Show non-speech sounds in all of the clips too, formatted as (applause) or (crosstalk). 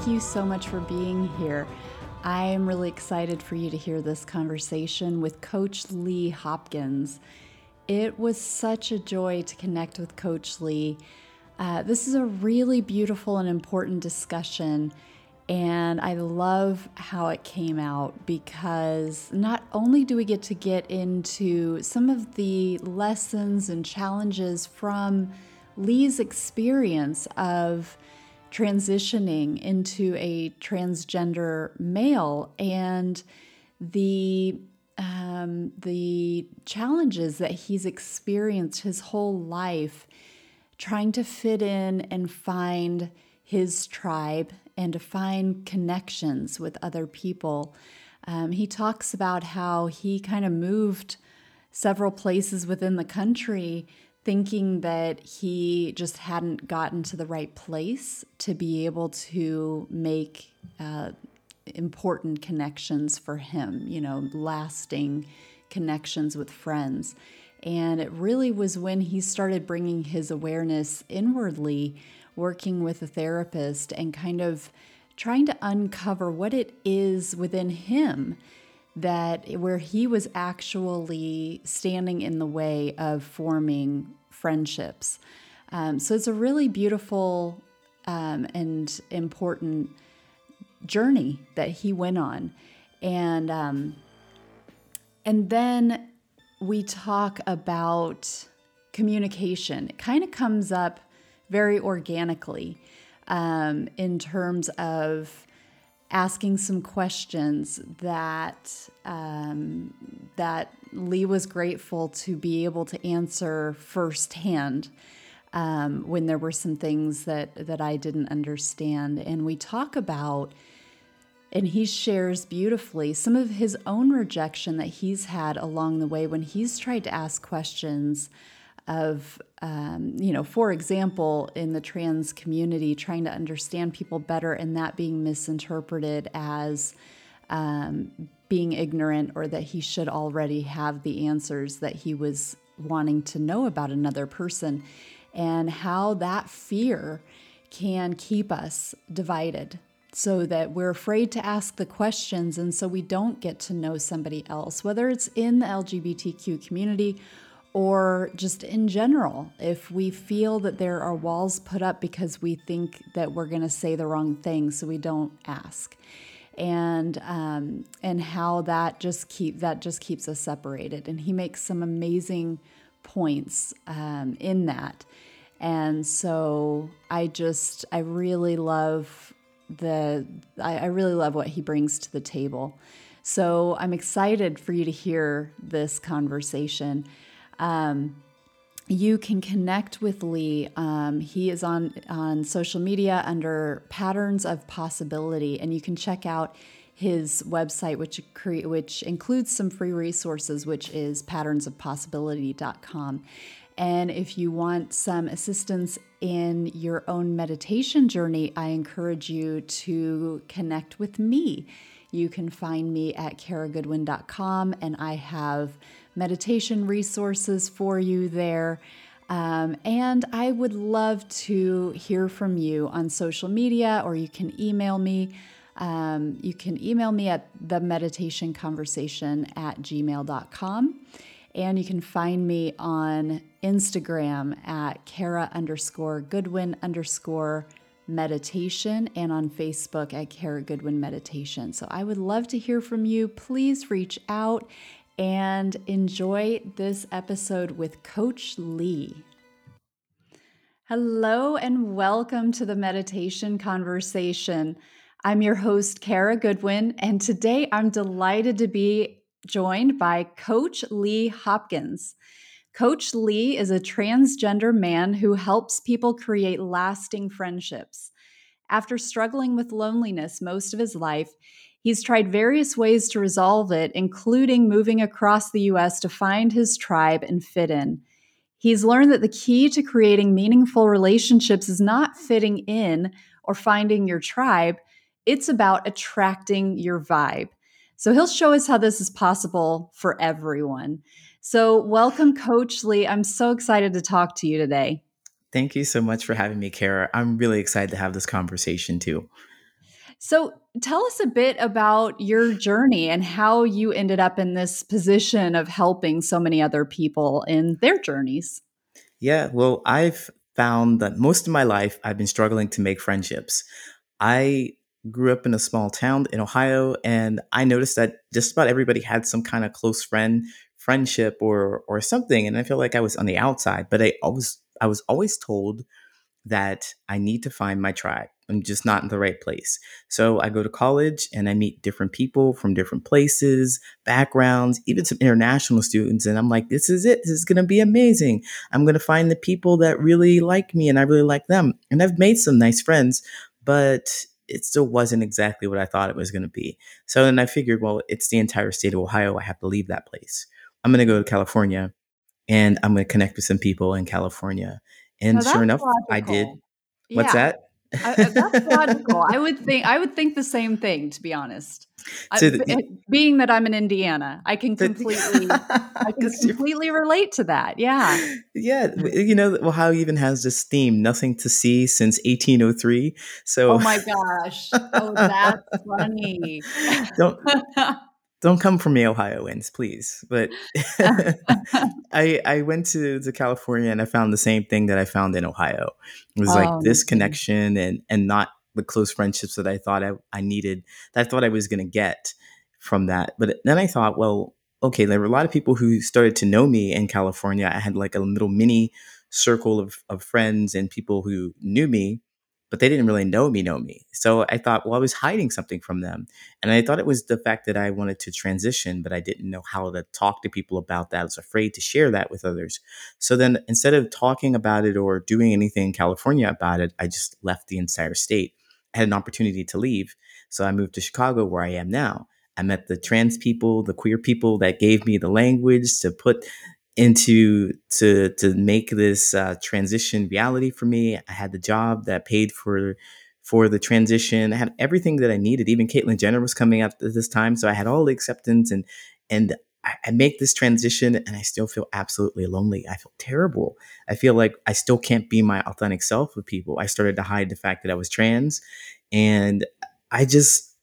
thank you so much for being here. I am really excited for you to hear this conversation with Coach Lee Hopkins. It was such a joy to connect with Coach Lee. Uh, this is a really beautiful and important discussion, and I love how it came out because not only do we get to get into some of the lessons and challenges from Lee's experience of transitioning into a transgender male and the um, the challenges that he's experienced his whole life trying to fit in and find his tribe and to find connections with other people. Um, he talks about how he kind of moved several places within the country thinking that he just hadn't gotten to the right place to be able to make uh, important connections for him, you know, lasting connections with friends. And it really was when he started bringing his awareness inwardly, working with a therapist and kind of trying to uncover what it is within him that where he was actually standing in the way of forming friendships. Um, so it's a really beautiful um, and important journey that he went on, and um, and then we talk about communication. It kind of comes up very organically um, in terms of asking some questions that um, that Lee was grateful to be able to answer firsthand um, when there were some things that that I didn't understand, and we talk about. And he shares beautifully some of his own rejection that he's had along the way when he's tried to ask questions of, um, you know, for example, in the trans community, trying to understand people better and that being misinterpreted as um, being ignorant or that he should already have the answers that he was wanting to know about another person, and how that fear can keep us divided. So that we're afraid to ask the questions and so we don't get to know somebody else, whether it's in the LGBTQ community or just in general, if we feel that there are walls put up because we think that we're going to say the wrong thing, so we don't ask, and um, and how that just keep that just keeps us separated. And he makes some amazing points um, in that, and so I just I really love the I, I really love what he brings to the table. So I'm excited for you to hear this conversation. Um, you can connect with Lee. Um, he is on on social media under Patterns of Possibility, and you can check out his website, which cre- which includes some free resources, which is patternsofpossibility.com. And if you want some assistance in your own meditation journey, I encourage you to connect with me. You can find me at karagoodwin.com, and I have meditation resources for you there. Um, and I would love to hear from you on social media, or you can email me. Um, you can email me at the meditation conversation at gmail.com. And you can find me on Instagram at Kara underscore Goodwin underscore meditation and on Facebook at Kara Goodwin Meditation. So I would love to hear from you. Please reach out and enjoy this episode with Coach Lee. Hello, and welcome to the Meditation Conversation. I'm your host, Kara Goodwin, and today I'm delighted to be joined by Coach Lee Hopkins. Coach Lee is a transgender man who helps people create lasting friendships. After struggling with loneliness most of his life, He's tried various ways to resolve it, including moving across the US to find his tribe and fit in. He's learned that the key to creating meaningful relationships is not fitting in or finding your tribe, it's about attracting your vibe. So he'll show us how this is possible for everyone. So, welcome, Coach Lee. I'm so excited to talk to you today. Thank you so much for having me, Kara. I'm really excited to have this conversation too. So, tell us a bit about your journey and how you ended up in this position of helping so many other people in their journeys. Yeah, well, I've found that most of my life I've been struggling to make friendships. I grew up in a small town in Ohio, and I noticed that just about everybody had some kind of close friend, friendship, or or something. And I feel like I was on the outside, but I always I was always told that I need to find my tribe. I'm just not in the right place. So I go to college and I meet different people from different places, backgrounds, even some international students. And I'm like, this is it. This is going to be amazing. I'm going to find the people that really like me and I really like them. And I've made some nice friends, but it still wasn't exactly what I thought it was going to be. So then I figured, well, it's the entire state of Ohio. I have to leave that place. I'm going to go to California and I'm going to connect with some people in California. And sure enough, logical. I did. What's yeah. that? I, uh, that's logical. I would think I would think the same thing, to be honest. So the, eh, I, being that I'm in Indiana, I can completely, (laughs) I can completely relate to that. Yeah, yeah. Eh, you know, Ohio even has this theme: nothing to see since 1803. So, oh my gosh, oh that's funny. (laughs) Don't (laughs) don't come for me, Ohioans, please. But (laughs) (laughs) I I went to, to California and I found the same thing that I found in Ohio. It was oh, like this connection and and not the close friendships that I thought I, I needed, that I thought I was gonna get from that. But then I thought, well, okay, there were a lot of people who started to know me in California. I had like a little mini circle of, of friends and people who knew me but they didn't really know me, know me. So I thought, well, I was hiding something from them. And I thought it was the fact that I wanted to transition, but I didn't know how to talk to people about that. I was afraid to share that with others. So then instead of talking about it or doing anything in California about it, I just left the entire state. I had an opportunity to leave. So I moved to Chicago where I am now. I met the trans people, the queer people that gave me the language to put into to to make this uh, transition reality for me. I had the job that paid for for the transition. I had everything that I needed. Even Caitlyn Jenner was coming up at this time, so I had all the acceptance and and I, I make this transition, and I still feel absolutely lonely. I feel terrible. I feel like I still can't be my authentic self with people. I started to hide the fact that I was trans, and I just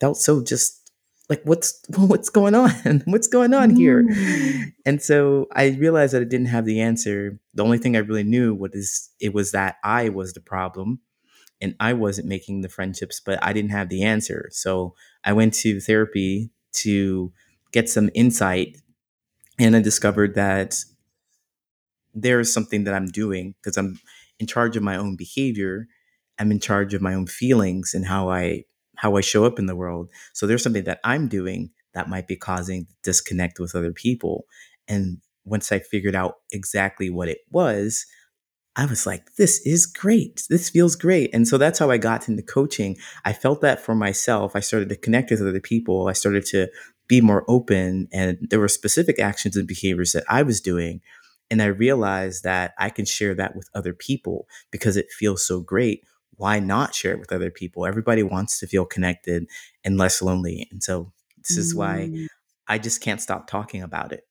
felt so just like what's (laughs) what's going on? What's going on here? Mm. and so i realized that i didn't have the answer. The only thing i really knew was it was that i was the problem and i wasn't making the friendships but i didn't have the answer. So i went to therapy to get some insight and i discovered that there is something that i'm doing because i'm in charge of my own behavior. I'm in charge of my own feelings and how i how I show up in the world. So there's something that I'm doing that might be causing disconnect with other people. And once I figured out exactly what it was, I was like, this is great. This feels great. And so that's how I got into coaching. I felt that for myself. I started to connect with other people. I started to be more open. And there were specific actions and behaviors that I was doing. And I realized that I can share that with other people because it feels so great why not share it with other people? Everybody wants to feel connected and less lonely. And so this is why mm. I just can't stop talking about it.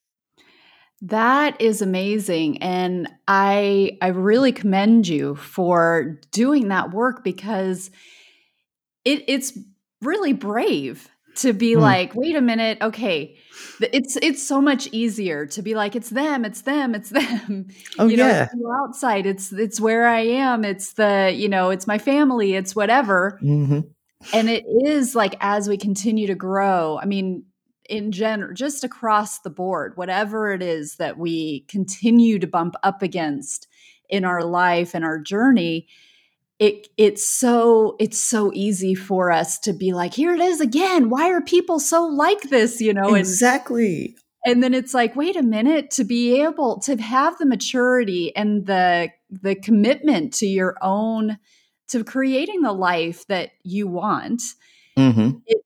That is amazing and I I really commend you for doing that work because it it's really brave to be mm. like, wait a minute, okay, it's it's so much easier to be like, it's them, it's them, it's (laughs) them. Oh you yeah, know, outside, it's it's where I am, it's the you know, it's my family, it's whatever. Mm-hmm. And it is like as we continue to grow. I mean, in general, just across the board, whatever it is that we continue to bump up against in our life and our journey it it's so it's so easy for us to be like here it is again. Why are people so like this? You know exactly. and, and then it's like wait a minute. To be able to have the maturity and the the commitment to your own to creating the life that you want. Mm-hmm. it,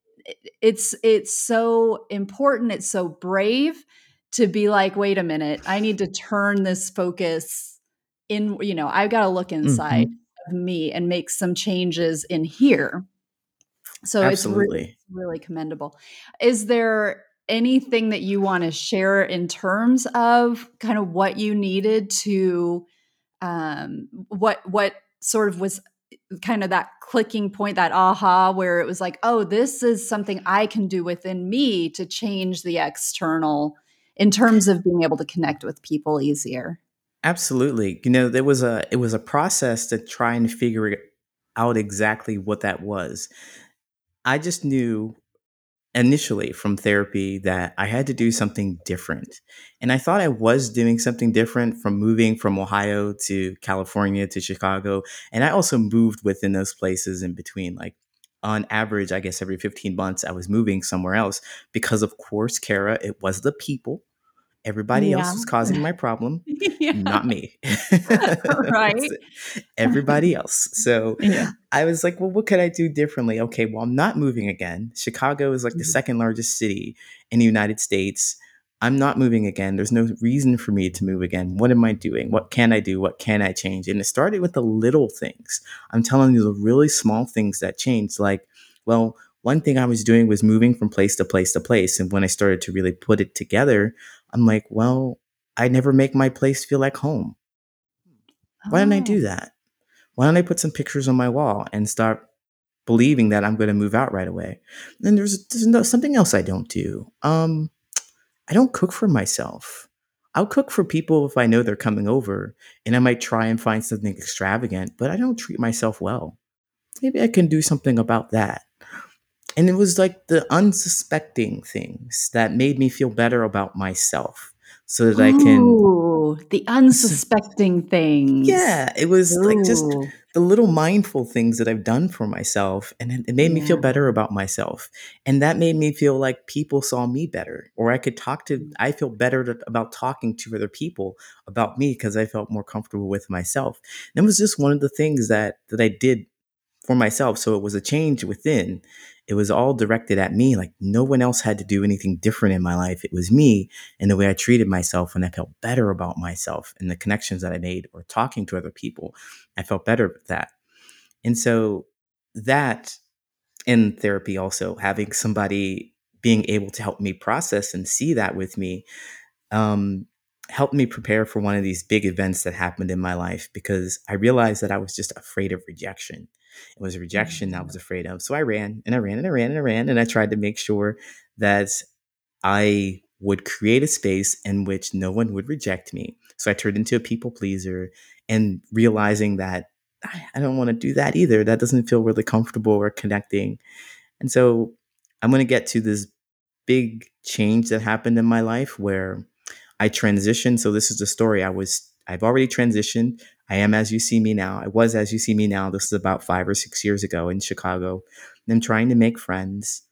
it's it's so important. It's so brave to be like wait a minute. I need to turn this focus in you know i've got to look inside. mm-hmm of me and make some changes in here. So Absolutely. it's really, really commendable. Is there anything that you want to share in terms of kind of what you needed to um what what sort of was kind of that clicking point, that aha, where it was like, oh, this is something I can do within me to change the external in terms of being able to connect with people easier. Absolutely. You know, there was a it was a process to try and figure out exactly what that was. I just knew initially from therapy that I had to do something different. And I thought I was doing something different from moving from Ohio to California to Chicago. And I also moved within those places in between. Like on average, I guess every 15 months, I was moving somewhere else because, of course, Kara, it was the people. Everybody yeah. else was causing my problem, (laughs) yeah. not me. (laughs) right. Everybody else. So yeah. I was like, well, what could I do differently? Okay, well, I'm not moving again. Chicago is like mm-hmm. the second largest city in the United States. I'm not moving again. There's no reason for me to move again. What am I doing? What can I do? What can I change? And it started with the little things. I'm telling you the really small things that changed. Like, well, one thing I was doing was moving from place to place to place. And when I started to really put it together, I'm like, well, I never make my place feel like home. Why don't I do oh. that? Why don't I put some pictures on my wall and start believing that I'm going to move out right away? And there's, there's no, something else I don't do. Um, I don't cook for myself. I'll cook for people if I know they're coming over, and I might try and find something extravagant, but I don't treat myself well. Maybe I can do something about that. And it was like the unsuspecting things that made me feel better about myself so that Ooh, I can. The unsuspecting things. Yeah, it was Ooh. like just the little mindful things that I've done for myself. And it, it made yeah. me feel better about myself. And that made me feel like people saw me better, or I could talk to, I feel better to, about talking to other people about me because I felt more comfortable with myself. And it was just one of the things that, that I did for myself. So it was a change within it was all directed at me. Like no one else had to do anything different in my life. It was me and the way I treated myself and I felt better about myself and the connections that I made or talking to other people. I felt better with that. And so that in therapy also having somebody being able to help me process and see that with me um, helped me prepare for one of these big events that happened in my life because I realized that I was just afraid of rejection. It was rejection that I mm. was afraid of. So I ran and I ran and I ran and I ran and I tried to make sure that I would create a space in which no one would reject me. So I turned into a people pleaser and realizing that I don't want to do that either. That doesn't feel really comfortable or connecting. And so I'm going to get to this big change that happened in my life where I transitioned. So this is the story. I was I've already transitioned. I am as you see me now. I was as you see me now. This is about five or six years ago in Chicago. I'm trying to make friends.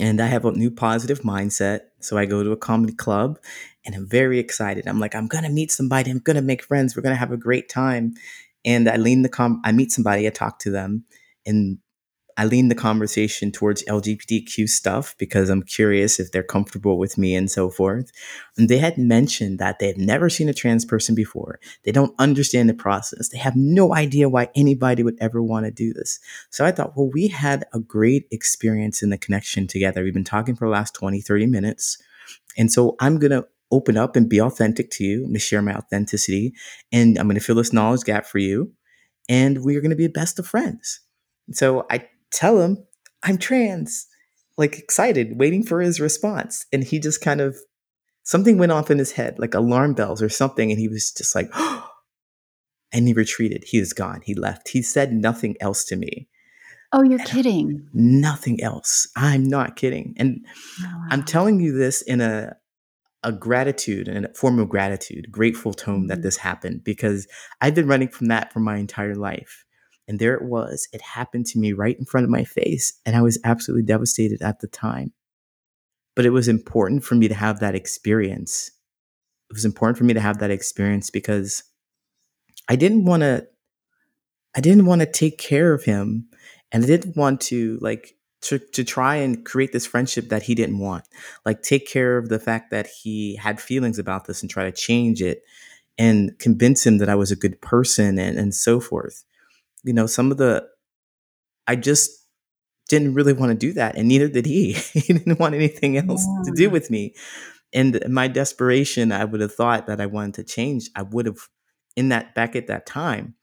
And I have a new positive mindset. So I go to a comedy club and I'm very excited. I'm like, I'm gonna meet somebody, I'm gonna make friends, we're gonna have a great time. And I lean the com I meet somebody, I talk to them, and I lean the conversation towards LGBTQ stuff because I'm curious if they're comfortable with me and so forth. And they had mentioned that they've never seen a trans person before. They don't understand the process. They have no idea why anybody would ever want to do this. So I thought, well, we had a great experience in the connection together. We've been talking for the last 20, 30 minutes. And so I'm going to open up and be authentic to you. I'm going to share my authenticity and I'm going to fill this knowledge gap for you. And we are going to be best of friends. So I tell him I'm trans, like excited, waiting for his response. And he just kind of, something went off in his head, like alarm bells or something. And he was just like, oh, (gasps) and he retreated. He is gone. He left. He said nothing else to me. Oh, you're and kidding. Nothing else. I'm not kidding. And oh, wow. I'm telling you this in a, a gratitude and a form of gratitude, grateful tone mm-hmm. that this happened because I've been running from that for my entire life. And there it was. It happened to me right in front of my face. And I was absolutely devastated at the time. But it was important for me to have that experience. It was important for me to have that experience because I didn't want to I didn't want to take care of him and I didn't want to like to, to try and create this friendship that he didn't want. Like take care of the fact that he had feelings about this and try to change it and convince him that I was a good person and, and so forth you know, some of the, I just didn't really want to do that. And neither did he. (laughs) he didn't want anything else yeah. to do with me. And my desperation, I would have thought that I wanted to change. I would have, in that, back at that time,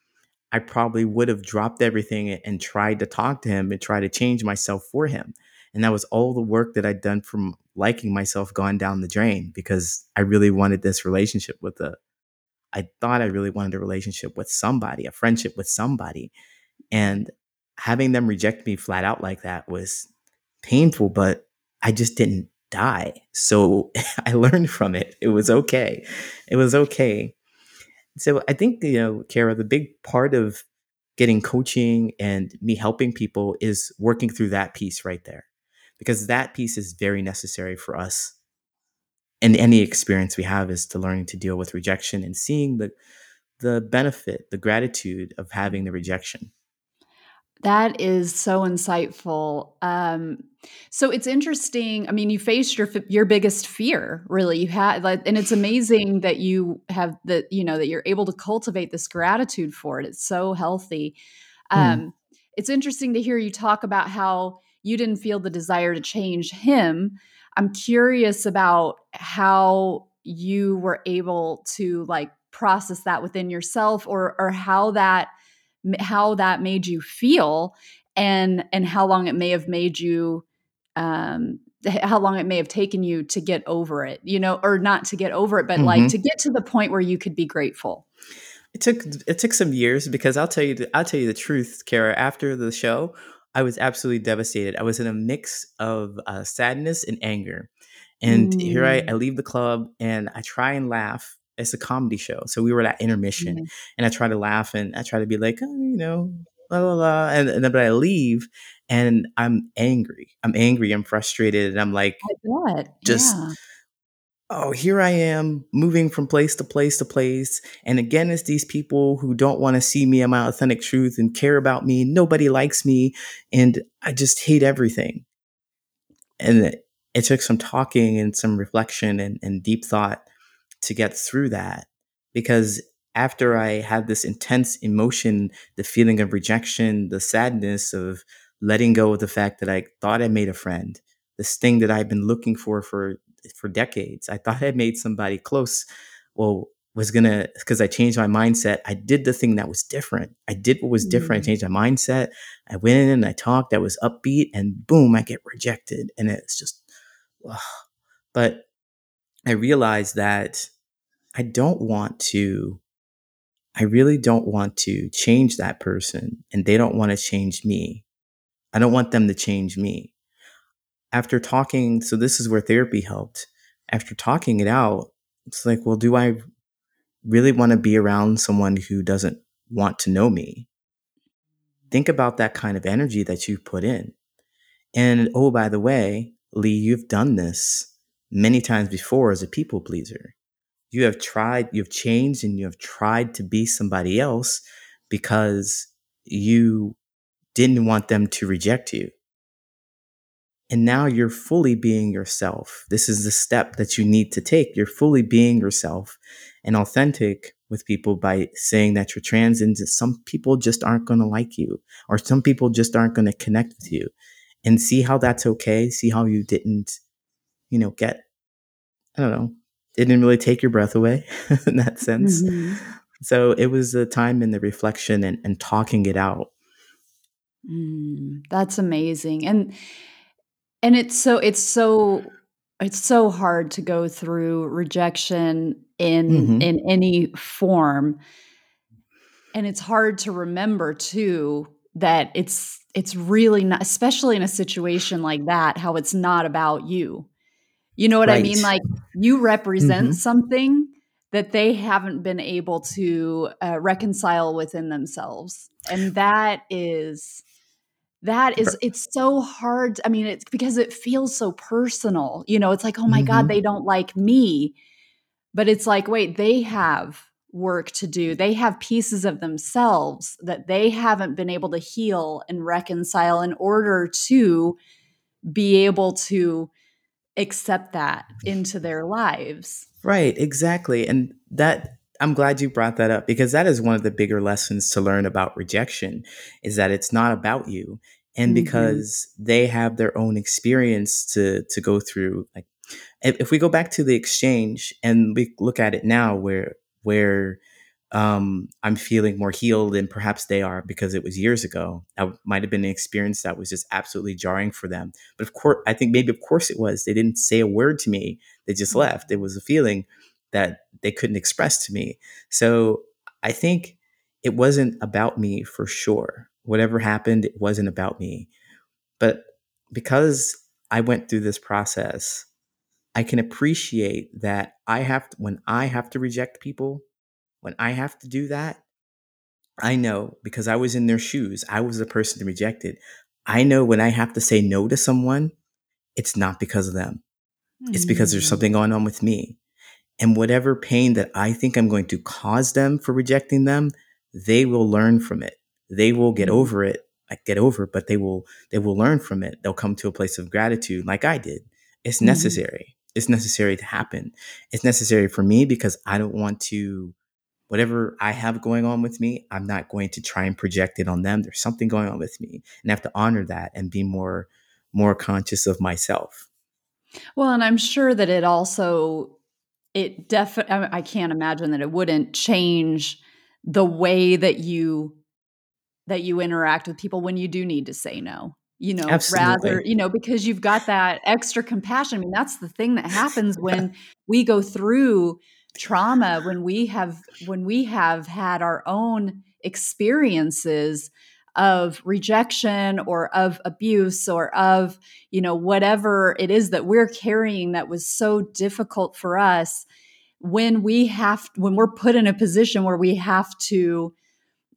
I probably would have dropped everything and tried to talk to him and try to change myself for him. And that was all the work that I'd done from liking myself gone down the drain because I really wanted this relationship with a, I thought I really wanted a relationship with somebody, a friendship with somebody. And having them reject me flat out like that was painful, but I just didn't die. So (laughs) I learned from it. It was okay. It was okay. So I think, you know, Kara, the big part of getting coaching and me helping people is working through that piece right there because that piece is very necessary for us and any experience we have is to learning to deal with rejection and seeing the the benefit the gratitude of having the rejection that is so insightful. Um, so it's interesting. I mean, you faced your your biggest fear, really. You had, like, and it's amazing that you have that. You know that you're able to cultivate this gratitude for it. It's so healthy. Hmm. Um, It's interesting to hear you talk about how you didn't feel the desire to change him. I'm curious about how you were able to like process that within yourself or or how that how that made you feel and and how long it may have made you um how long it may have taken you to get over it you know or not to get over it but mm-hmm. like to get to the point where you could be grateful it took it took some years because i'll tell you the, i'll tell you the truth kara after the show I was absolutely devastated. I was in a mix of uh, sadness and anger. And mm. here I, I mm. leave the club and I try and laugh. It's a comedy show. So we were at intermission mm. and I try to laugh and I try to be like, oh, you know, blah, blah, blah. And, and then, but I leave and I'm angry. I'm angry. I'm frustrated. And I'm like, what? just. Yeah oh, here I am moving from place to place to place. And again, it's these people who don't want to see me in my authentic truth and care about me. Nobody likes me. And I just hate everything. And it, took some talking and some reflection and, and deep thought to get through that. Because after I had this intense emotion, the feeling of rejection, the sadness of letting go of the fact that I thought I made a friend, this thing that I've been looking for for for decades. I thought I made somebody close. Well, was gonna because I changed my mindset. I did the thing that was different. I did what was different. Mm-hmm. I mm. changed my mindset. I went in and I talked. That was upbeat, and boom, I get rejected, and it's just. Ugh. But I realized that I don't want to. I really don't want to change that person, and they don't want to change me. I don't want them to change me after talking, so this is where therapy helped. After talking it out, it's like, well, do I really want to be around someone who doesn't want to know me? Think about that kind of energy that you've put in. And oh, by the way, Lee, you've done this many times before as a people pleaser. You have tried, you've changed, and you have tried to be somebody else because you didn't want them to reject you. And now you're fully being yourself. This is the step that you need to take. You're fully being yourself and authentic with people by saying that you're trans and some people just aren't going to like you or some people just aren't going to connect with you and see how that's okay. See how you didn't, you know, get, I don't know, it didn't really take your breath away (laughs) in that sense. Mm-hmm. So it was a time in the reflection and, and talking it out. Mm, that's amazing. And, and it's so it's so it's so hard to go through rejection in mm-hmm. in any form and it's hard to remember too that it's it's really not especially in a situation like that how it's not about you you know what right. i mean like you represent mm-hmm. something that they haven't been able to uh, reconcile within themselves and that is that is it's so hard i mean it's because it feels so personal you know it's like oh my mm-hmm. god they don't like me but it's like wait they have work to do they have pieces of themselves that they haven't been able to heal and reconcile in order to be able to accept that into their lives right exactly and that I'm glad you brought that up because that is one of the bigger lessons to learn about rejection is that it's not about you and mm-hmm. because they have their own experience to to go through like if, if we go back to the exchange and we look at it now where where um, I'm feeling more healed than perhaps they are because it was years ago. That might have been an experience that was just absolutely jarring for them. But of course, I think maybe of course it was. They didn't say a word to me. They just mm-hmm. left. It was a feeling that they couldn't express to me. So I think it wasn't about me for sure. Whatever happened, it wasn't about me. But because I went through this process, I can appreciate that I have to, when I have to reject people, when I have to do that, I know because I was in their shoes, I was the person rejected. I know when I have to say no to someone, it's not because of them. Mm-hmm. It's because there's mm. something going on with me. And whatever pain that I think I'm going to cause them for rejecting them, they will learn from it. They will get mm-hmm. over it. Like get over it, but they will they will learn from it. They'll come to a place of gratitude like I did. It's mm-hmm. necessary. It's necessary to happen. It's necessary for me because I don't want to whatever I have going on with me, I'm not going to try and project it on them. There's something going on with me, and I have to honor that and be more more conscious of myself. Well, and I'm sure that it also it definitely I can't imagine that it wouldn't change the way that you that you interact with people when you do need to say no you know Absolutely. rather you know because you've got that extra compassion i mean that's the thing that happens (laughs) when we go through trauma when we have when we have had our own experiences of rejection or of abuse or of you know whatever it is that we're carrying that was so difficult for us when we have when we're put in a position where we have to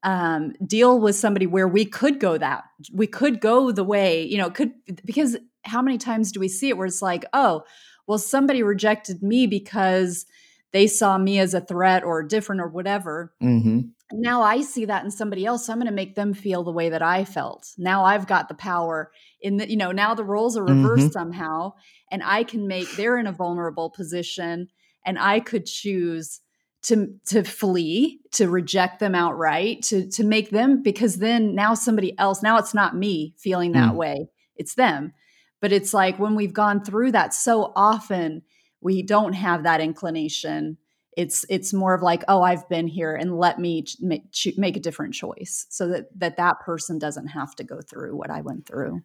um, deal with somebody where we could go that we could go the way you know could because how many times do we see it where it's like oh well somebody rejected me because they saw me as a threat or different or whatever. Mm-hmm. Now I see that in somebody else. So I'm going to make them feel the way that I felt. Now I've got the power in the, you know, now the roles are reversed mm-hmm. somehow and I can make, they're in a vulnerable position and I could choose to to flee to reject them outright to to make them because then now somebody else now it's not me feeling that mm. way it's them but it's like when we've gone through that so often we don't have that inclination. It's it's more of like oh i've been here and let me make, make a different choice so that that that person doesn't have to go through what i went through.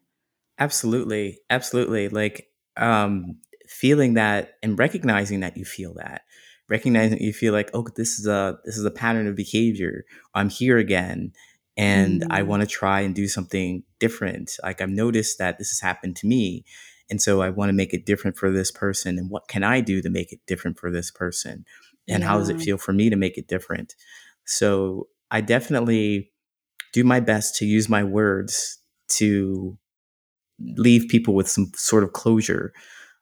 Absolutely. Absolutely. Like um feeling that and recognizing that you feel that. Recognizing that you feel like oh this is a this is a pattern of behavior. I'm here again and mm-hmm. i want to try and do something different. Like i've noticed that this has happened to me and so I want to make it different for this person. And what can I do to make it different for this person? And yeah. how does it feel for me to make it different? So I definitely do my best to use my words to leave people with some sort of closure,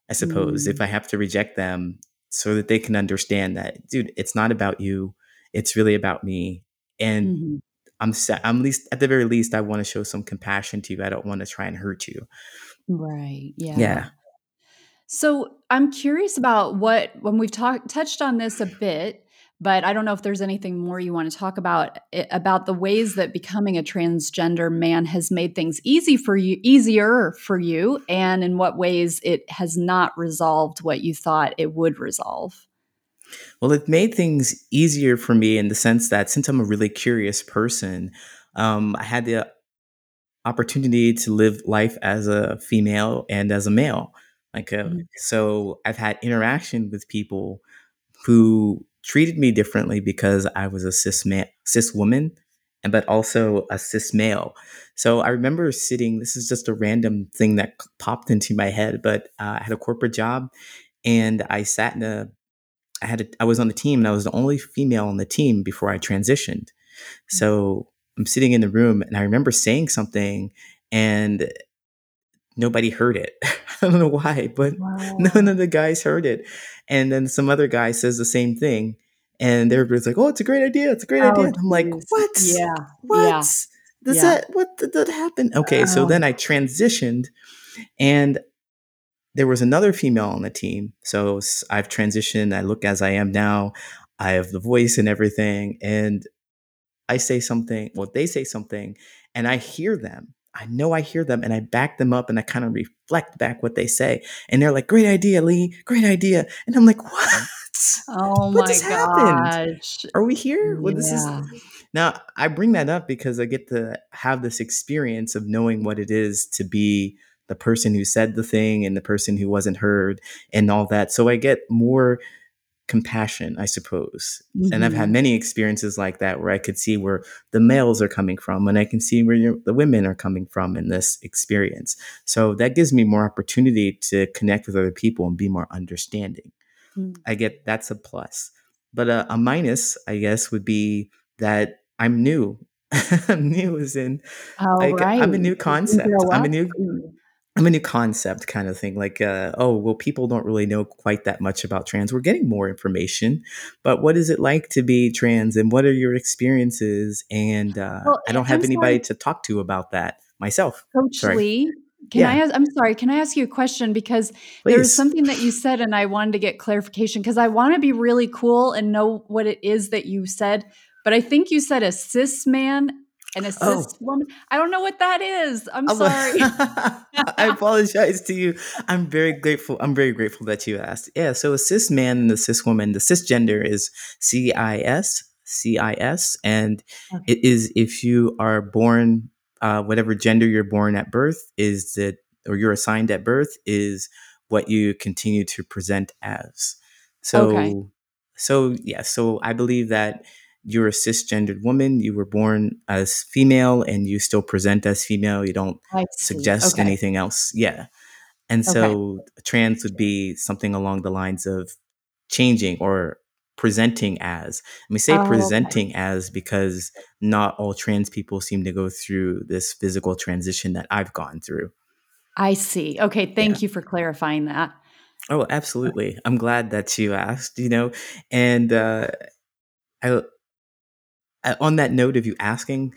I suppose, mm. if I have to reject them so that they can understand that, dude, it's not about you. It's really about me. And mm-hmm. I'm, I'm least at the very least, I want to show some compassion to you. I don't want to try and hurt you. Right. Yeah. Yeah. So I'm curious about what when we've talked touched on this a bit, but I don't know if there's anything more you want to talk about eh, about the ways that becoming a transgender man has made things easy for you, easier for you, and in what ways it has not resolved what you thought it would resolve. Well, it made things easier for me in the sense that since I'm a really curious person, um, I had the opportunity to live life as a female and as a male. Like, uh, mm-hmm. so I've had interaction with people who treated me differently because I was a cis man, cis woman, and but also a cis male. So I remember sitting. This is just a random thing that popped into my head, but uh, I had a corporate job, and I sat in a. I had a, I was on the team, and I was the only female on the team before I transitioned. So I'm sitting in the room and I remember saying something and nobody heard it. (laughs) I don't know why, but (laughs) wow. none of the guys heard it. And then some other guy says the same thing. And everybody's like, oh, it's a great idea. It's a great oh, idea. I'm like, what? Yeah. What? Yeah. Does yeah. that, what did that happen? Okay. Oh. So then I transitioned and there was another female on the team. So I've transitioned. I look as I am now. I have the voice and everything. And I say something, well, they say something, and I hear them. I know I hear them and I back them up and I kind of reflect back what they say. And they're like, great idea, Lee, great idea. And I'm like, what? Oh what my just gosh. happened? Are we here? Yeah. This is now I bring that up because I get to have this experience of knowing what it is to be the person who said the thing and the person who wasn't heard and all that. So I get more compassion, I suppose. Mm-hmm. And I've had mm-hmm. many experiences like that where I could see where the males are coming from and I can see where the women are coming from in this experience. So that gives me more opportunity to connect with other people and be more understanding. Mm-hmm. I get that's a plus. But a, a minus, I guess, would be that I'm new. (laughs) I'm new as in oh, like, right. I'm a new concept. I'm a new I'm a new concept kind of thing. Like, uh, oh, well, people don't really know quite that much about trans. We're getting more information, but what is it like to be trans, and what are your experiences? And uh, well, I don't have I'm anybody sorry. to talk to about that myself. Coach sorry. Lee, can yeah. I ask, I'm sorry, can I ask you a question? Because Please. there was something that you said, and I wanted to get clarification because I want to be really cool and know what it is that you said. But I think you said a cis man an assist oh. woman. I don't know what that is. I'm sorry. (laughs) I apologize to you. I'm very grateful. I'm very grateful that you asked. Yeah. So a cis man and a cis woman, the cisgender is CIS, CIS, and okay. it is if you are born, uh, whatever gender you're born at birth is that, or you're assigned at birth is what you continue to present as. So, okay. so yeah. So I believe that you're a cisgendered woman, you were born as female and you still present as female, you don't suggest okay. anything else. Yeah. And so okay. trans would be something along the lines of changing or presenting as. Let me say oh, presenting okay. as because not all trans people seem to go through this physical transition that I've gone through. I see. Okay, thank yeah. you for clarifying that. Oh, absolutely. I'm glad that you asked, you know, and uh I on that note of you asking,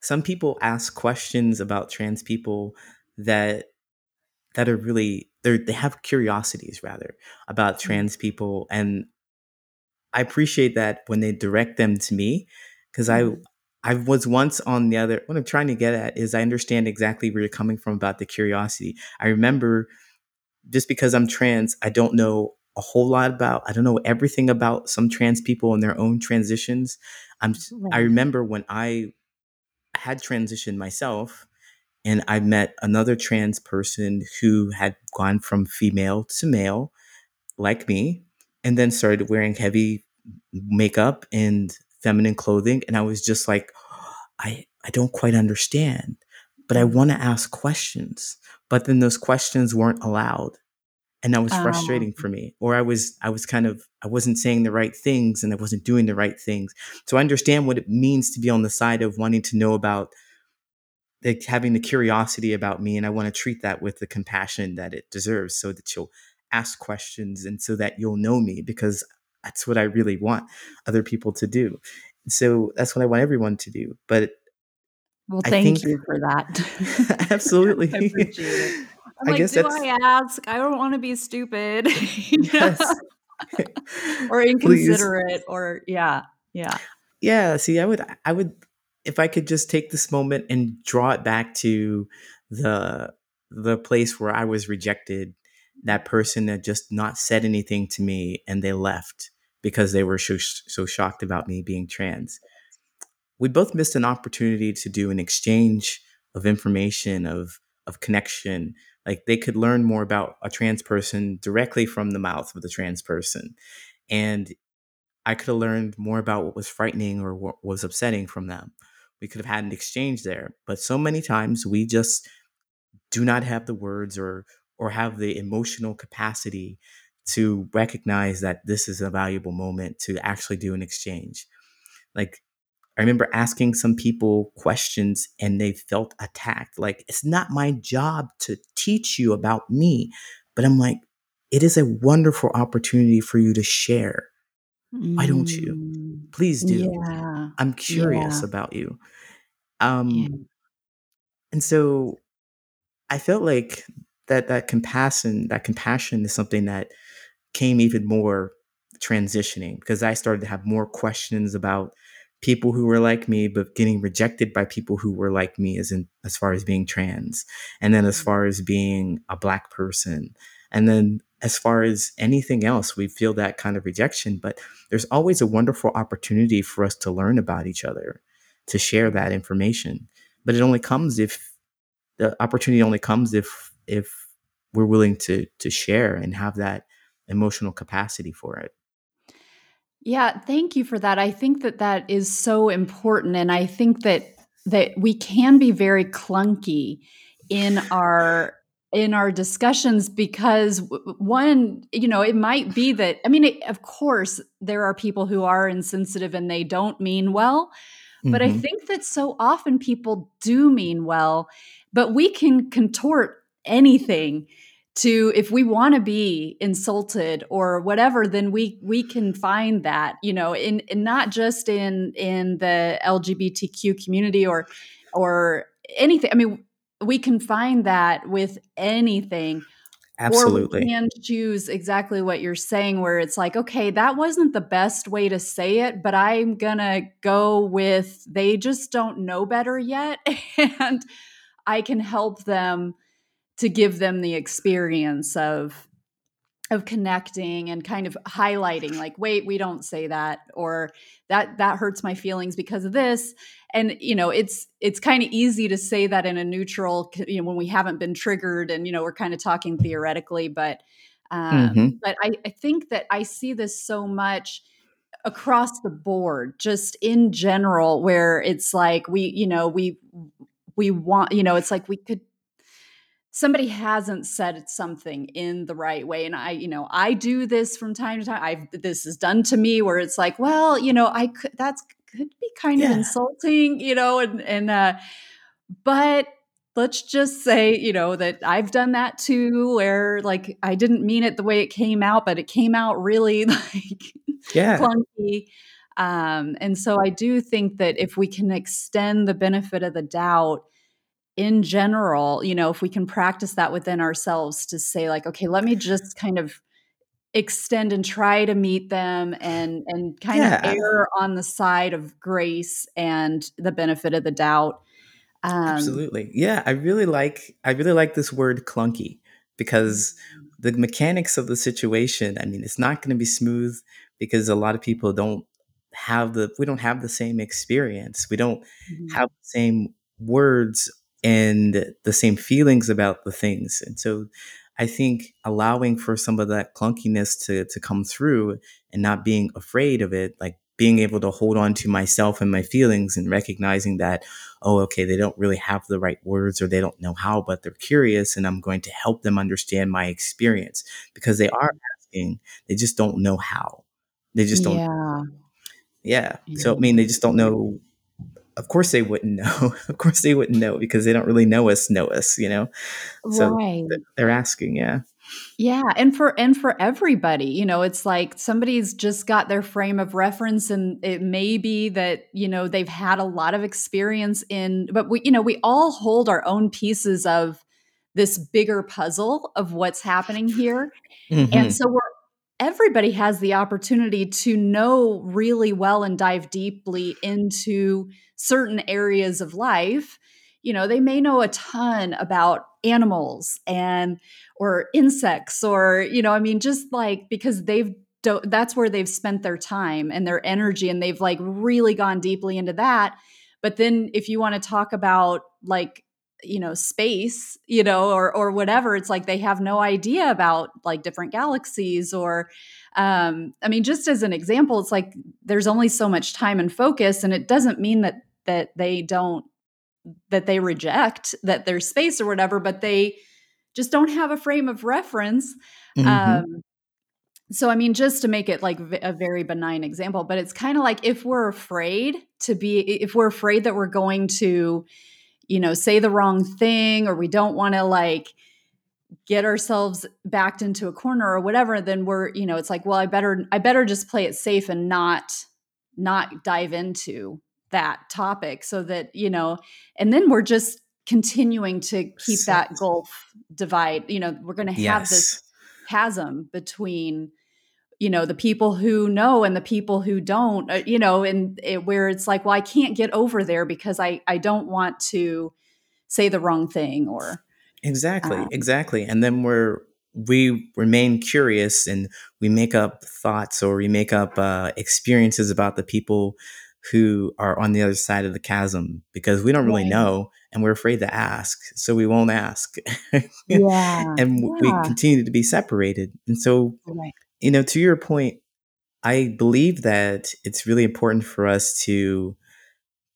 some people ask questions about trans people that that are really they they have curiosities rather about mm-hmm. trans people and I appreciate that when they direct them to me because I mm-hmm. I was once on the other what I'm trying to get at is I understand exactly where you're coming from about the curiosity. I remember just because I'm trans, I don't know a whole lot about I don't know everything about some trans people and their own transitions. I'm right. I remember when I had transitioned myself and I met another trans person who had gone from female to male like me and then started wearing heavy makeup and feminine clothing and I was just like I I don't quite understand but I mm. want to ask questions but then those questions weren't allowed and that was oh. frustrating for me or i was i was kind of i wasn't saying the right things and i wasn't doing the right things. So i understand what it means to be on the side of wanting to know about like having the curiosity about me and i want to treat that with the compassion that it deserves so that you'll ask questions and so that you'll know me because that's what i really want other people to do. So that's what i want everyone to do but well thank you for that. (laughs) Absolutely (laughs) I appreciate it. I'm like, guess do I ask? I don't want to be stupid. (laughs) (laughs) yes. (laughs) or inconsiderate Please. or yeah. Yeah. Yeah. See, I would I would if I could just take this moment and draw it back to the the place where I was rejected, that person that just not said anything to me and they left because they were so, so shocked about me being trans. We both missed an opportunity to do an exchange of information of of connection like they could learn more about a trans person directly from the mouth of the trans person. And I could have learned more about what was frightening or what was upsetting from them. We could have had an exchange there. But so many times we just do not have the words or or have the emotional capacity to recognize that this is a valuable moment to actually do an exchange. Like I remember asking some people questions and they felt attacked. Like, it's not my job to teach you about me. But I'm like, it is a wonderful opportunity for you to share. Why don't you? Mm, Please do. Yeah. I'm curious yeah. about you. Um, yeah. and so I felt like that that compassion, that compassion is something that came even more transitioning because I started to have more questions about people who were like me but getting rejected by people who were like me as in as far as being trans and then as mm-hmm. far as being a black person and then as far as anything else, we feel that kind of rejection, but there's always a wonderful opportunity for us to learn about each other, to share that information. But it only comes if the opportunity only comes if if we're willing to to share and have that emotional capacity for it. Yeah, thank you for that. I think that that is so important and I think that that we can be very clunky in our in our discussions because one you know it might be that i mean it, of course there are people who are insensitive and they don't mean well but mm-hmm. i think that so often people do mean well but we can contort anything to if we want to be insulted or whatever then we we can find that you know in, in not just in in the lgbtq community or or anything. I mean we can find that with anything. Absolutely or we can choose exactly what you're saying where it's like okay that wasn't the best way to say it but i'm gonna go with they just don't know better yet (laughs) and i can help them to give them the experience of of connecting and kind of highlighting like wait we don't say that or that that hurts my feelings because of this and you know it's it's kind of easy to say that in a neutral you know when we haven't been triggered and you know we're kind of talking theoretically but um, mm-hmm. but I, I think that i see this so much across the board just in general where it's like we you know we we want you know it's like we could somebody hasn't said something in the right way and i you know i do this from time to time i've this is done to me where it's like well you know i could that's could be kind yeah. of insulting you know and and uh but let's just say you know that i've done that too where like i didn't mean it the way it came out but it came out really (laughs) like yeah clunky um and so i do think that if we can extend the benefit of the doubt in general, you know, if we can practice that within ourselves to say like, okay, let me just kind of extend and try to meet them and and kind yeah. of err on the side of grace and the benefit of the doubt. Um, Absolutely. Yeah, I really like I really like this word clunky because mm-hmm. the mechanics of the situation, I mean, it's not going to be smooth because a lot of people don't have the we don't have the same experience. We don't mm-hmm. have the same words and the same feelings about the things. And so I think allowing for some of that clunkiness to to come through and not being afraid of it, like being able to hold on to myself and my feelings and recognizing that, oh, okay, they don't really have the right words or they don't know how, but they're curious and I'm going to help them understand my experience because they are asking, they just don't know how. They just don't. Yeah. Yeah. So, I mean, they just don't know of course they wouldn't know. (laughs) of course they wouldn't know because they don't really know us, know us, you know? So right. they're asking, yeah. Yeah, and for and for everybody, you know, it's like somebody's just got their frame of reference and it may be that, you know, they've had a lot of experience in but we you know, we all hold our own pieces of this bigger puzzle of what's happening here. Mm-hmm. And so we're everybody has the opportunity to know really well and dive deeply into certain areas of life. You know they may know a ton about animals and or insects or you know i mean just like because they've do- that's where they've spent their time and their energy and they've like really gone deeply into that. But then if you want to talk about like you know space you know or or whatever it's like they have no idea about like different galaxies or um i mean just as an example it's like there's only so much time and focus and it doesn't mean that that they don't that they reject that there's space or whatever but they just don't have a frame of reference mm-hmm. um, so i mean just to make it like a very benign example but it's kind of like if we're afraid to be if we're afraid that we're going to you know say the wrong thing or we don't want to like get ourselves backed into a corner or whatever then we're you know it's like well i better i better just play it safe and not not dive into that topic so that you know and then we're just continuing to keep that gulf divide you know we're going to have yes. this chasm between you know the people who know and the people who don't uh, you know and it, where it's like well i can't get over there because i i don't want to say the wrong thing or exactly um, exactly and then we're we remain curious and we make up thoughts or we make up uh, experiences about the people who are on the other side of the chasm because we don't really right. know and we're afraid to ask so we won't ask (laughs) yeah and yeah. we continue to be separated and so right. You know to your point i believe that it's really important for us to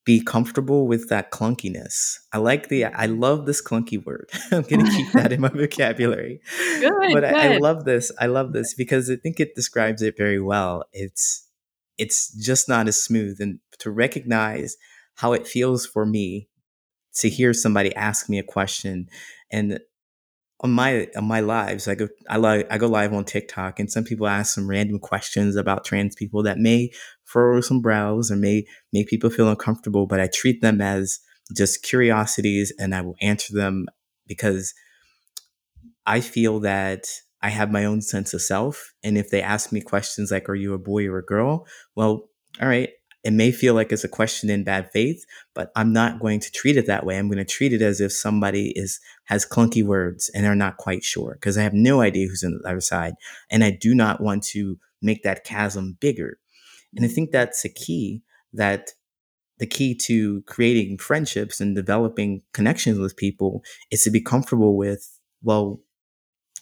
be comfortable with that clunkiness. I like the I love this clunky word. (laughs) I'm gonna keep that in my (laughs) vocabulary. Good, but good. I, I love this. I love this because I think it describes it very well. It's it's just not as smooth and to recognize how it feels for me to hear somebody ask me a question and on my on my lives i go i like i go live on tiktok and some people ask some random questions about trans people that may furrow some brows or may make people feel uncomfortable but i treat them as just curiosities and i will answer them because i feel that i have my own sense of self and if they ask me questions like are you a boy or a girl? Well all right it may feel like it's a question in bad faith, but I'm not going to treat it that way. I'm going to treat it as if somebody is has clunky words and they're not quite sure because I have no idea who's on the other side, and I do not want to make that chasm bigger. And I mm-hmm. think that's a key that the key to creating friendships and developing connections with people is to be comfortable with, well,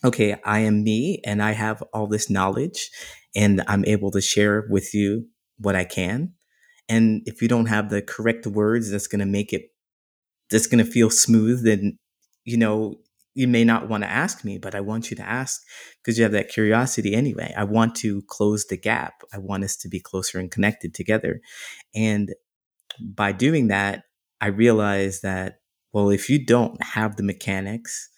okay, I am me and I have all this knowledge and I'm able to share with you what I can. And if you don't have the correct words that's going to make it, that's going to feel smooth, then, you know, you may not want to ask me, but I want you to ask because you have that curiosity anyway. I want to close the gap. I want us to be closer and connected together. And by doing that, I realize that, well, if you don't have the mechanics,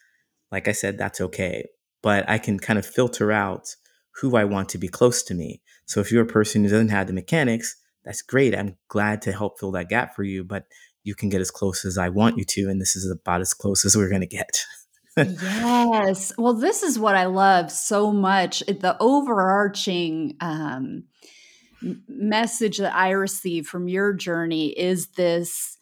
like I said, that's okay. But I can kind of filter out who I want to be close to me. So if you're a person who doesn't have the mechanics, that's great. I'm glad to help fill that gap for you, but you can get as close as I want you to. And this is about as close as we're going to get. yes. Well, this is what I love so much. The overarching um, message that I receive from your journey is this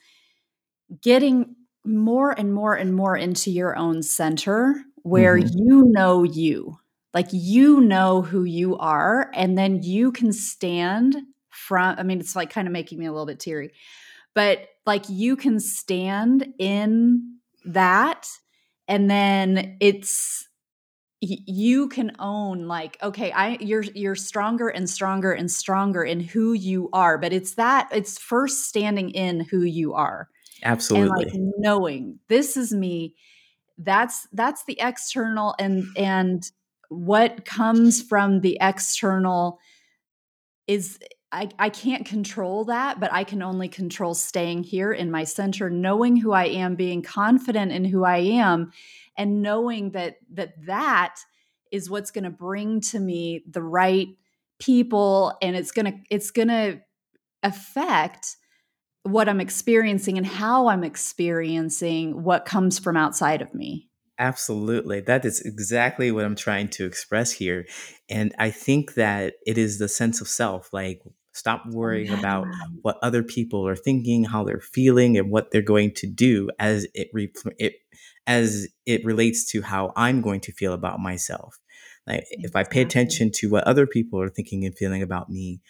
getting more and more and more into your own center where mm-hmm. you know you. Like you know who you are, and then you can stand from i mean it's like kind of making me a little bit teary but like you can stand in that and then it's you can own like okay i you're you're stronger and stronger and stronger in who you are but it's that it's first standing in who you are absolutely and like knowing this is me that's that's the external and and what comes from the external is I, I can't control that, but I can only control staying here in my center, knowing who I am, being confident in who I am, and knowing that that that is what's going to bring to me the right people, and it's gonna it's gonna affect what I'm experiencing and how I'm experiencing what comes from outside of me. Absolutely. That is exactly what I'm trying to express here. And I think that it is the sense of self. Like Stop worrying yeah. about what other people are thinking, how they're feeling, and what they're going to do as it, re- it as it relates to how I'm going to feel about myself. Like exactly. if I pay attention to what other people are thinking and feeling about me,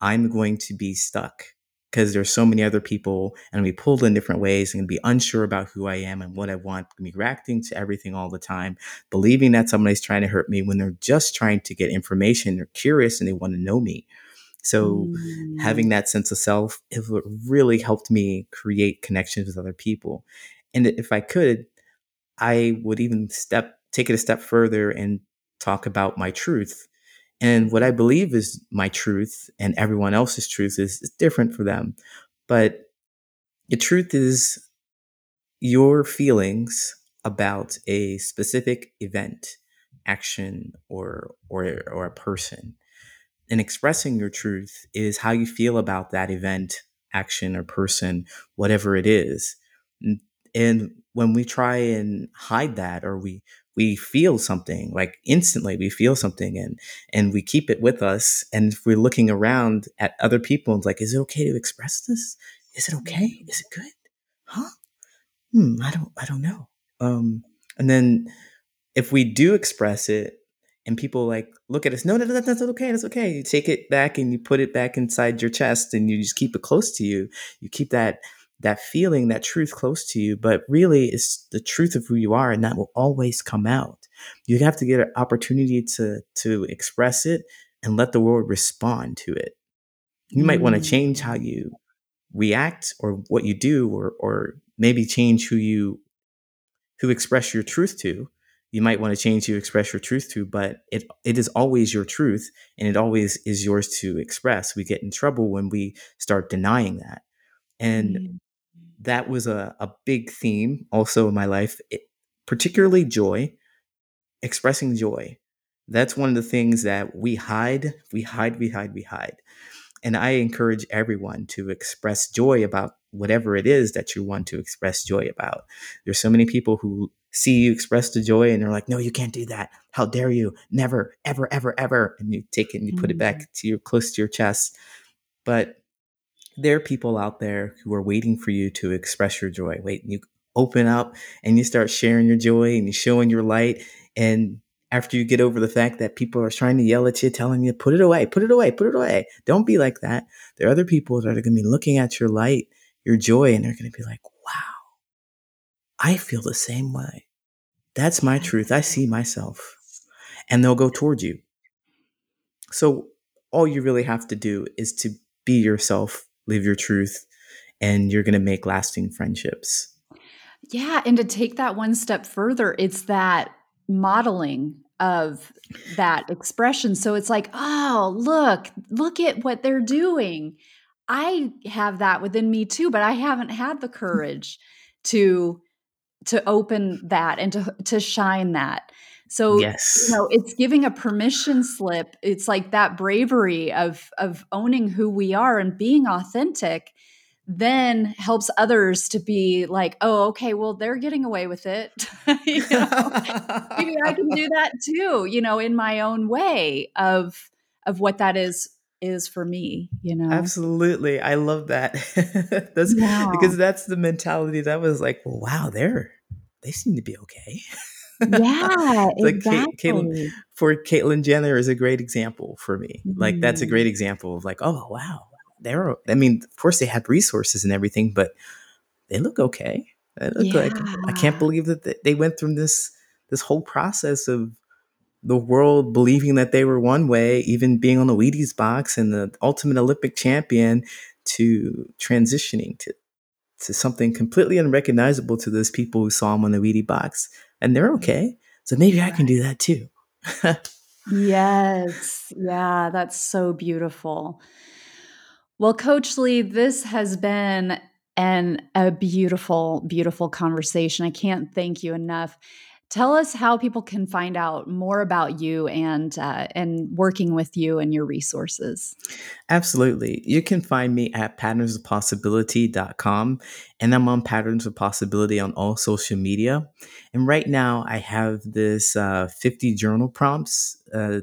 I'm going to be stuck because there's so many other people and be pulled in different ways and be unsure about who I am and what I want, be reacting to everything all the time, believing that somebody's trying to hurt me when they're just trying to get information, they're curious and they want to know me. So mm. having that sense of self, it really helped me create connections with other people. And if I could, I would even step take it a step further and talk about my truth. And what I believe is my truth and everyone else's truth is, is different for them. But the truth is your feelings about a specific event, action, or or or a person and expressing your truth is how you feel about that event, action, or person, whatever it is. And when we try and hide that or we we feel something like instantly we feel something and and we keep it with us and if we're looking around at other people and like is it okay to express this? Is it okay? Is it good? Huh? Hmm i don't i don't know. Um and then if we do express it and people like look at us, no, no, no, that's okay, that's okay. You take it back and you put it back inside your chest and you just keep it close to you. You keep that that feeling, that truth close to you, but really it's the truth of who you are and that will always come out. You have to get an opportunity to to express it and let the world respond to it. You mm. might want to change how you react or what you do or or maybe change who you who express your truth to you might want to change you express your truth to but it it is always your truth and it always is yours to express. We get in trouble when we start denying that. And mm that was a, a big theme also in my life it, particularly joy expressing joy. That's one of the things that we hide we hide we hide we hide. And I encourage everyone to express joy about whatever it is that you want to express joy about. There's so many people who see you express the joy and they're like, no, you can't do that. How dare you? Never, ever, ever, ever. And you take it and you put mm-hmm. it back mm-hmm. to your close to your chest. But there are people out there who are waiting for you to express your joy. Wait, you open up and you start sharing your joy and you're showing your light. And after you get over the fact that people are trying to yell at you, telling you, put it away, put it away, put it away. Don't be like that. There are other people that are going to be looking at your light, your joy, and they're going to be like, wow, I feel the same way. That's my truth. I see myself. And they'll go towards you. So all you really have to do is to be yourself, live your truth, and you're going to make lasting friendships. Yeah. And to take that one step further, it's that modeling of that expression. So it's like, oh, look, look at what they're doing. I have that within me too, but I haven't had the (laughs) courage to to open that and to to shine that. So yes. you know, it's giving a permission slip. It's like that bravery of of owning who we are and being authentic then helps others to be like, oh, okay, well, they're getting away with it. (laughs) you know, maybe I can do that too, you know, in my own way of of what that is is for me, you know. Absolutely. I love that. (laughs) that's wow. because that's the mentality that was like, well, wow, they're they seem to be okay. Yeah, (laughs) like exactly. Kate, Caitlyn, for Caitlyn Jenner is a great example for me. Mm-hmm. Like that's a great mm-hmm. example of like, oh wow, they're I mean, of course they had resources and everything, but they look okay. They look yeah. like I can't believe that they went through this this whole process of the world believing that they were one way, even being on the Wheaties box and the ultimate Olympic champion, to transitioning to to something completely unrecognizable to those people who saw him on the Wheatie box, and they're mm-hmm. okay. So maybe I can do that too. yes, yeah, that's so beautiful. Well, Coach Lee, this has been an a beautiful, beautiful conversation. I can't thank you enough. Tell us how people can find out more about you and uh, and working with you and your resources. Absolutely. You can find me at patternsofpossibility.com and I'm on Patterns of Possibility on all social media. And right now I have this uh, 50 journal prompts uh,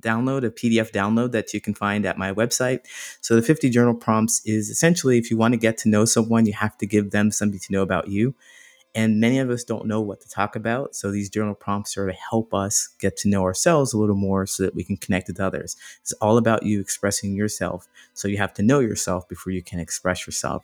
download, a PDF download that you can find at my website. So the 50 journal prompts is essentially if you want to get to know someone, you have to give them something to know about you. And many of us don't know what to talk about. So these journal prompts sort of help us get to know ourselves a little more so that we can connect with others. It's all about you expressing yourself. So you have to know yourself before you can express yourself.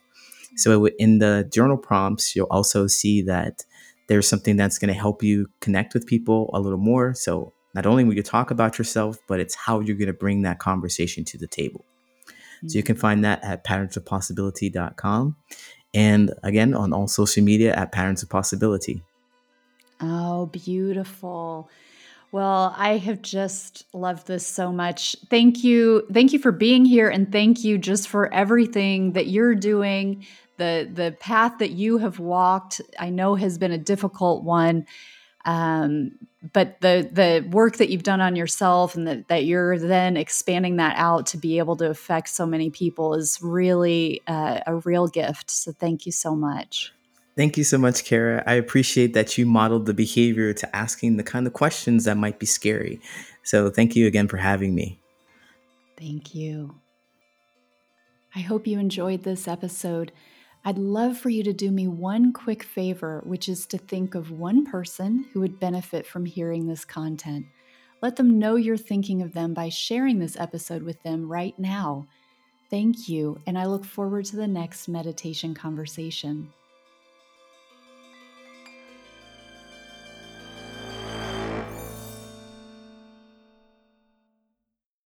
So in the journal prompts, you'll also see that there's something that's going to help you connect with people a little more. So not only will you talk about yourself, but it's how you're going to bring that conversation to the table. Mm-hmm. So you can mm. find that at patternsofpossibility.com. And again, on all social media at Patterns of Possibility. Oh, beautiful. Well, I have just loved this so much. Thank you. Thank you for being here and thank you just for everything that you're doing. The the path that you have walked, I know has been a difficult one. Um, but the the work that you've done on yourself and that, that you're then expanding that out to be able to affect so many people is really uh, a real gift. So thank you so much. Thank you so much kara. I appreciate that you modeled the behavior to asking the kind of questions that might be scary. So thank you again for having me. Thank you. I hope you enjoyed this episode I'd love for you to do me one quick favor, which is to think of one person who would benefit from hearing this content. Let them know you're thinking of them by sharing this episode with them right now. Thank you, and I look forward to the next meditation conversation.